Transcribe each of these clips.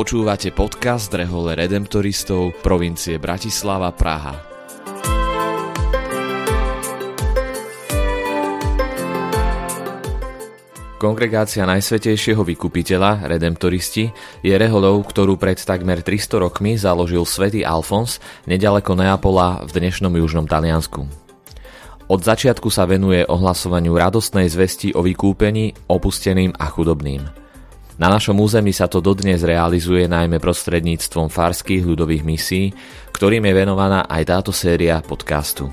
Počúvate podcast Rehole Redemptoristov provincie Bratislava Praha. Kongregácia Najsvetejšieho vykupiteľa, Redemptoristi, je reholou, ktorú pred takmer 300 rokmi založil svätý Alfons nedaleko Neapola v dnešnom južnom Taliansku. Od začiatku sa venuje ohlasovaniu radostnej zvesti o vykúpení opusteným a chudobným – na našom území sa to dodnes realizuje najmä prostredníctvom farských ľudových misí, ktorým je venovaná aj táto séria podcastu.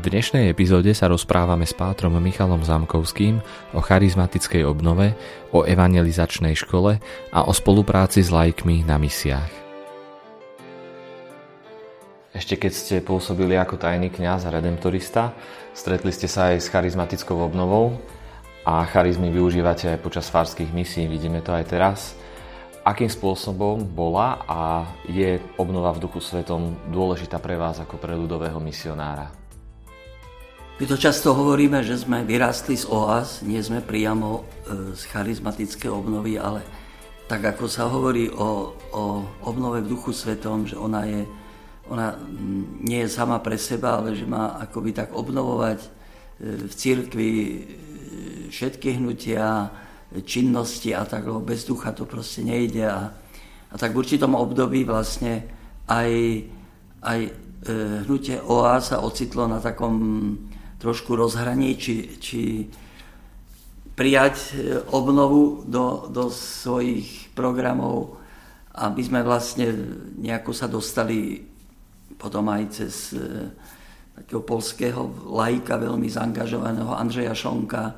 V dnešnej epizóde sa rozprávame s pátrom Michalom Zamkovským o charizmatickej obnove, o evangelizačnej škole a o spolupráci s lajkmi na misiách. Ešte keď ste pôsobili ako tajný kňaz a redemptorista, stretli ste sa aj s charizmatickou obnovou a charizmy využívate aj počas farských misí, vidíme to aj teraz. Akým spôsobom bola a je obnova v Duchu Svetom dôležitá pre vás ako pre ľudového misionára? My to často hovoríme, že sme vyrástli z oáz, nie sme priamo e, z charizmatické obnovy, ale tak ako sa hovorí o, o obnove v Duchu Svetom, že ona je ona nie je sama pre seba, ale že má akoby tak obnovovať e, v církvi e, všetky hnutia, činnosti a tak, lebo bez ducha to proste nejde. A, a tak v určitom období vlastne aj, aj e, hnutie OA sa ocitlo na takom trošku rozhraní, či, či prijať obnovu do, do svojich programov, aby sme vlastne nejako sa dostali potom aj cez e, takého polského lajka, veľmi zaangažovaného Andreja Šonka,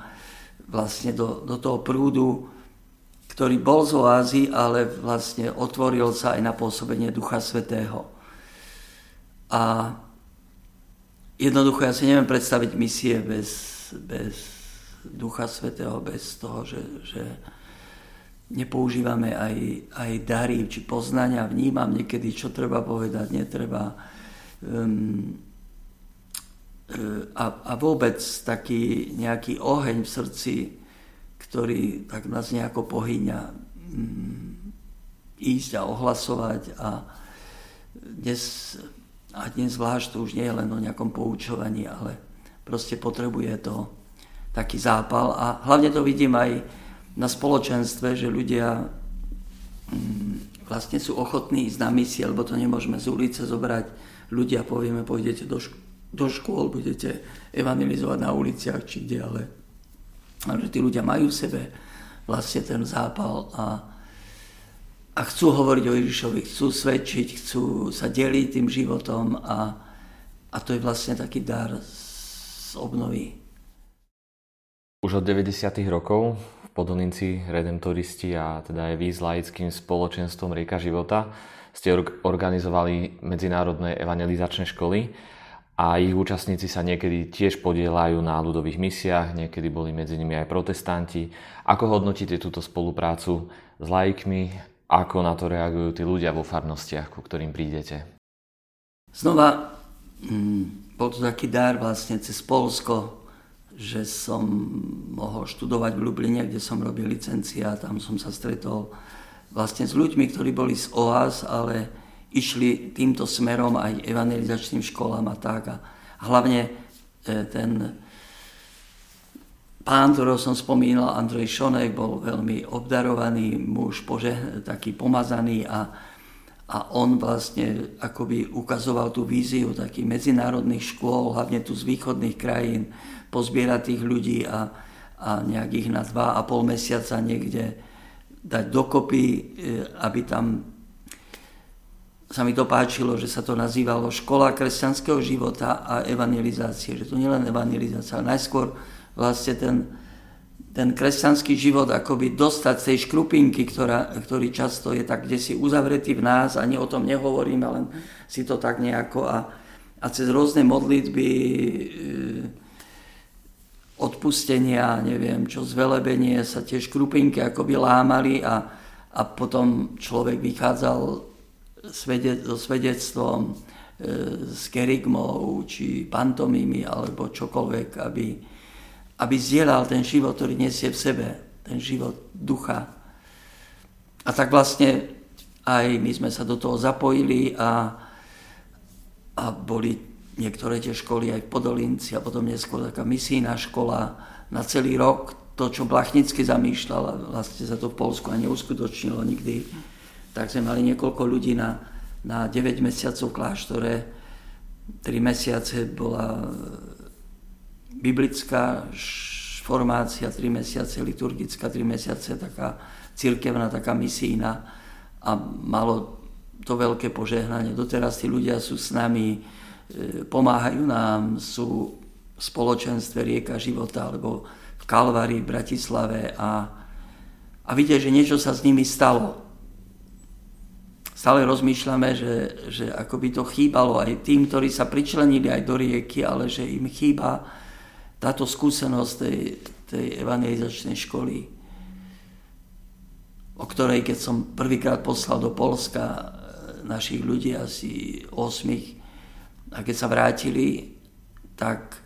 vlastne do, do toho prúdu, ktorý bol z oázy, ale vlastne otvoril sa aj na pôsobenie Ducha Svetého. A jednoducho ja si neviem predstaviť misie bez, bez Ducha Svetého, bez toho, že, že nepoužívame aj, aj dary či poznania, vnímam niekedy, čo treba povedať, netreba. Um, a, a vôbec taký nejaký oheň v srdci, ktorý tak nás nejako pohyňa um, ísť a ohlasovať a dnes, a dnes zvlášť to už nie je len o nejakom poučovaní, ale proste potrebuje to taký zápal a hlavne to vidím aj na spoločenstve, že ľudia mm, vlastne sú ochotní ísť na misie, lebo to nemôžeme z ulice zobrať ľudia, povieme, pôjdete do, šk- do škôl, budete evangelizovať na uliciach či kde, ale, ale že tí ľudia majú v sebe vlastne ten zápal a, a chcú hovoriť o Ježišovi, chcú svedčiť, chcú sa deliť tým životom a, a to je vlastne taký dar z obnovy. Už od 90. rokov Podoninci, redemptoristi a teda aj vy s laickým spoločenstvom Rieka života ste organizovali medzinárodné evangelizačné školy a ich účastníci sa niekedy tiež podielajú na ľudových misiách, niekedy boli medzi nimi aj protestanti. Ako hodnotíte túto spoluprácu s laikmi? Ako na to reagujú tí ľudia vo farnostiach, ku ktorým prídete? Znova, mm, bol to taký dar vlastne cez Polsko, že som mohol študovať v Lubline, kde som robil licencia, tam som sa stretol vlastne s ľuďmi, ktorí boli z OAS, ale išli týmto smerom aj evangelizačným školám a tak. A hlavne e, ten pán, ktorého som spomínal, Andrej Šonek, bol veľmi obdarovaný muž, pože, taký pomazaný a, a on vlastne akoby ukazoval tú víziu takých medzinárodných škôl, hlavne tu z východných krajín, pozbierať tých ľudí a, a nejakých na dva a pol mesiaca niekde dať dokopy, e, aby tam sa mi to páčilo, že sa to nazývalo škola kresťanského života a evangelizácie. Že to nie len evangelizácia, ale najskôr vlastne ten, ten kresťanský život akoby dostať z tej škrupinky, ktorá, ktorý často je tak kde si uzavretý v nás, ani o tom nehovoríme, len si to tak nejako a, a cez rôzne modlitby e, odpustenia, neviem čo, zvelebenie sa tie škrupinky akoby lámali a, a potom človek vychádzal svede, so svedectvom, s kerygmou, či pantomimy, alebo čokoľvek, aby, aby zdieľal ten život, ktorý nesie v sebe, ten život ducha. A tak vlastne aj my sme sa do toho zapojili a, a boli niektoré tie školy aj v Podolinci a potom neskôr taká misijná škola na celý rok. To, čo Blachnicky zamýšľal, vlastne sa to v Polsku ani neuskutočnilo nikdy, tak sme mali niekoľko ľudí na, na 9 mesiacov kláštore. 3 mesiace bola biblická formácia, 3 mesiace liturgická, 3 mesiace taká cirkevná, taká misijná a malo to veľké požehnanie. Doteraz tí ľudia sú s nami, e, pomáhajú nám, sú v spoločenstve Rieka života alebo v Kalvárii v Bratislave a, a vidia, že niečo sa s nimi stalo stále rozmýšľame, že, že ako by to chýbalo aj tým, ktorí sa pričlenili aj do rieky, ale že im chýba táto skúsenosť tej, tej evangelizačnej školy, o ktorej, keď som prvýkrát poslal do Polska e, našich ľudí, asi 8, a keď sa vrátili, tak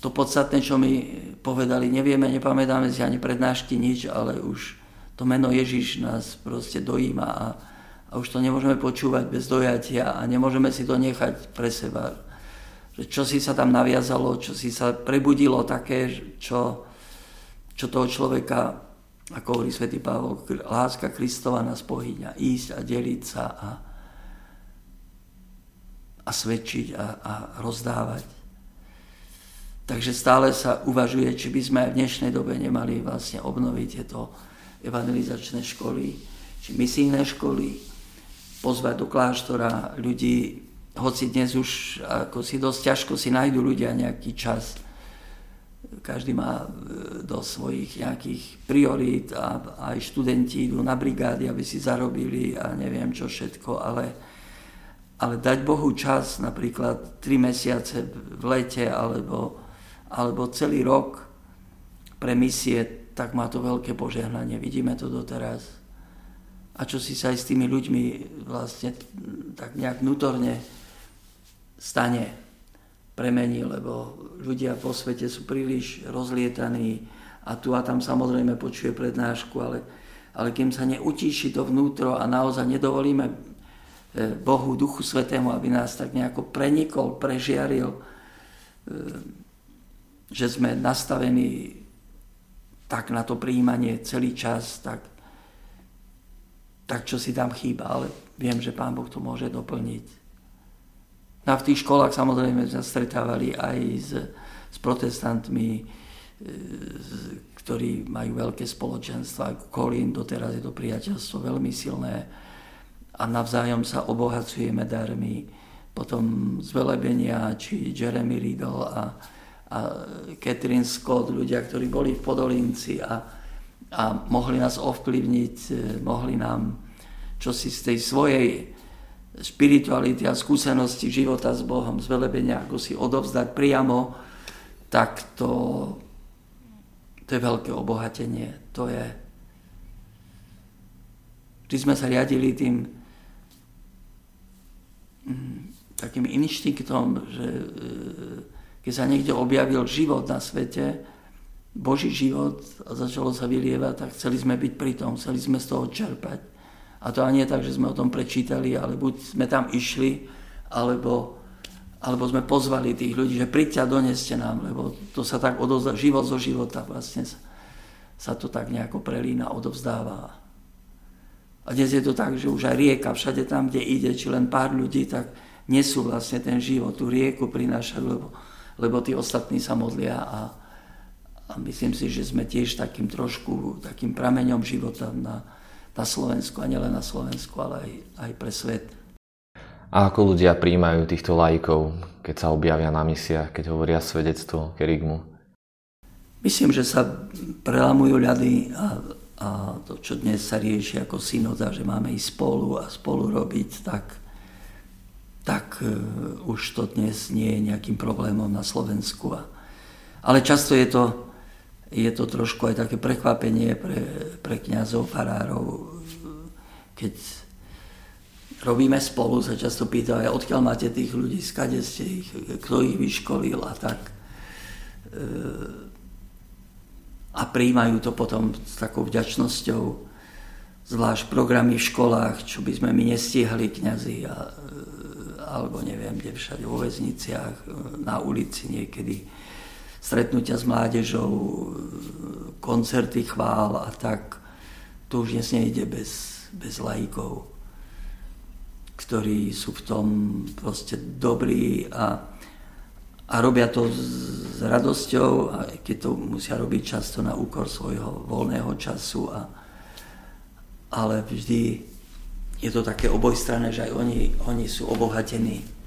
to podstatné, čo mi povedali, nevieme, nepamätáme si ani prednášky, nič, ale už to meno Ježiš nás proste dojíma a, a už to nemôžeme počúvať bez dojatia a nemôžeme si to nechať pre seba. Čo si sa tam naviazalo, čo si sa prebudilo také, čo, čo toho človeka, ako hovorí svätý Pavol, láska Kristova nás pohyňa, ísť a deliť sa a, a svedčiť a, a rozdávať. Takže stále sa uvažuje, či by sme aj v dnešnej dobe nemali vlastne obnoviť tieto evangelizačné školy, či misijné školy, pozvať do kláštora ľudí, hoci dnes už ako si dosť ťažko si nájdu ľudia nejaký čas. Každý má e, do svojich nejakých priorít a aj študenti idú na brigády, aby si zarobili a neviem čo všetko, ale, ale dať Bohu čas, napríklad 3 mesiace v lete alebo, alebo celý rok pre misie, tak má to veľké požehnanie. Vidíme to doteraz a čo si sa aj s tými ľuďmi vlastne tak nejak vnútorne stane, premení, lebo ľudia po svete sú príliš rozlietaní a tu a tam samozrejme počuje prednášku, ale, ale kým sa neutíši to vnútro a naozaj nedovolíme e, Bohu, Duchu Svetému, aby nás tak nejako prenikol, prežiaril, e, že sme nastavení tak na to príjmanie celý čas, tak tak čo si tam chýba, ale viem, že Pán Boh to môže doplniť. No v tých školách samozrejme sme stretávali aj s, s protestantmi, e, ktorí majú veľké spoločenstva. Kolín, doteraz je to priateľstvo veľmi silné a navzájom sa obohacujeme darmi. Potom z Velebenia, či Jeremy Riegel a, a Catherine Scott, ľudia, ktorí boli v Podolinci a, a mohli nás ovplyvniť, e, mohli nám čo si z tej svojej spirituality a skúsenosti života s Bohom, z velebenia, ako si odovzdať priamo, tak to, to je veľké obohatenie. To je... Vždy sme sa riadili tým mm, takým inštinktom, že e, keď sa niekde objavil život na svete, Boží život a začalo sa vylievať, tak chceli sme byť pri tom, chceli sme z toho čerpať. A to ani je tak, že sme o tom prečítali, ale buď sme tam išli, alebo, alebo sme pozvali tých ľudí, že príďte a doneste nám, lebo to sa tak odovzdá, život zo života vlastne sa, sa to tak nejako prelína, odovzdáva. A dnes je to tak, že už aj rieka, všade tam, kde ide, či len pár ľudí, tak nesú vlastne ten život, tú rieku prinášajú, lebo, lebo tí ostatní sa modlia a, a myslím si, že sme tiež takým trošku, takým prameňom života na, na Slovensku a nielen na Slovensku, ale aj, aj pre svet. A ako ľudia príjmajú týchto lajkov, keď sa objavia na misiách, keď hovoria svedectvo kerigmu? Myslím, že sa prelamujú ľady a, a to, čo dnes sa rieši ako synoda, že máme ísť spolu a spolu robiť, tak, tak uh, už to dnes nie je nejakým problémom na Slovensku. A, ale často je to je to trošku aj také prekvapenie pre, pre kniazov, farárov, keď robíme spolu, sa často pýtajú, odkiaľ máte tých ľudí, skade ste ich, kto ich vyškolil a tak. E, a príjmajú to potom s takou vďačnosťou, zvlášť programy v školách, čo by sme my nestihli kňazi, a, e, alebo neviem, kde všade, vo väzniciach, e, na ulici niekedy, stretnutia s mládežou, koncerty chvál a tak. To už dnes nejde bez, bez lajkov ktorí sú v tom proste dobrí a, a robia to s, s radosťou, a keď to musia robiť často na úkor svojho voľného času. A, ale vždy je to také obojstranné, že aj oni, oni sú obohatení.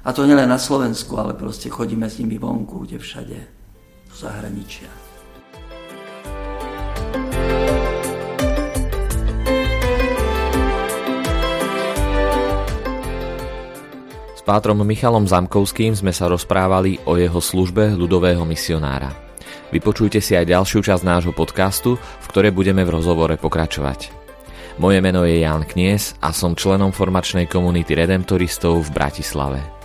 A to nielen na Slovensku, ale proste chodíme s nimi vonku, kde všade, do zahraničia. pátrom Michalom Zamkovským sme sa rozprávali o jeho službe ľudového misionára. Vypočujte si aj ďalšiu časť nášho podcastu, v ktorej budeme v rozhovore pokračovať. Moje meno je Jan Knies a som členom formačnej komunity Redemptoristov v Bratislave.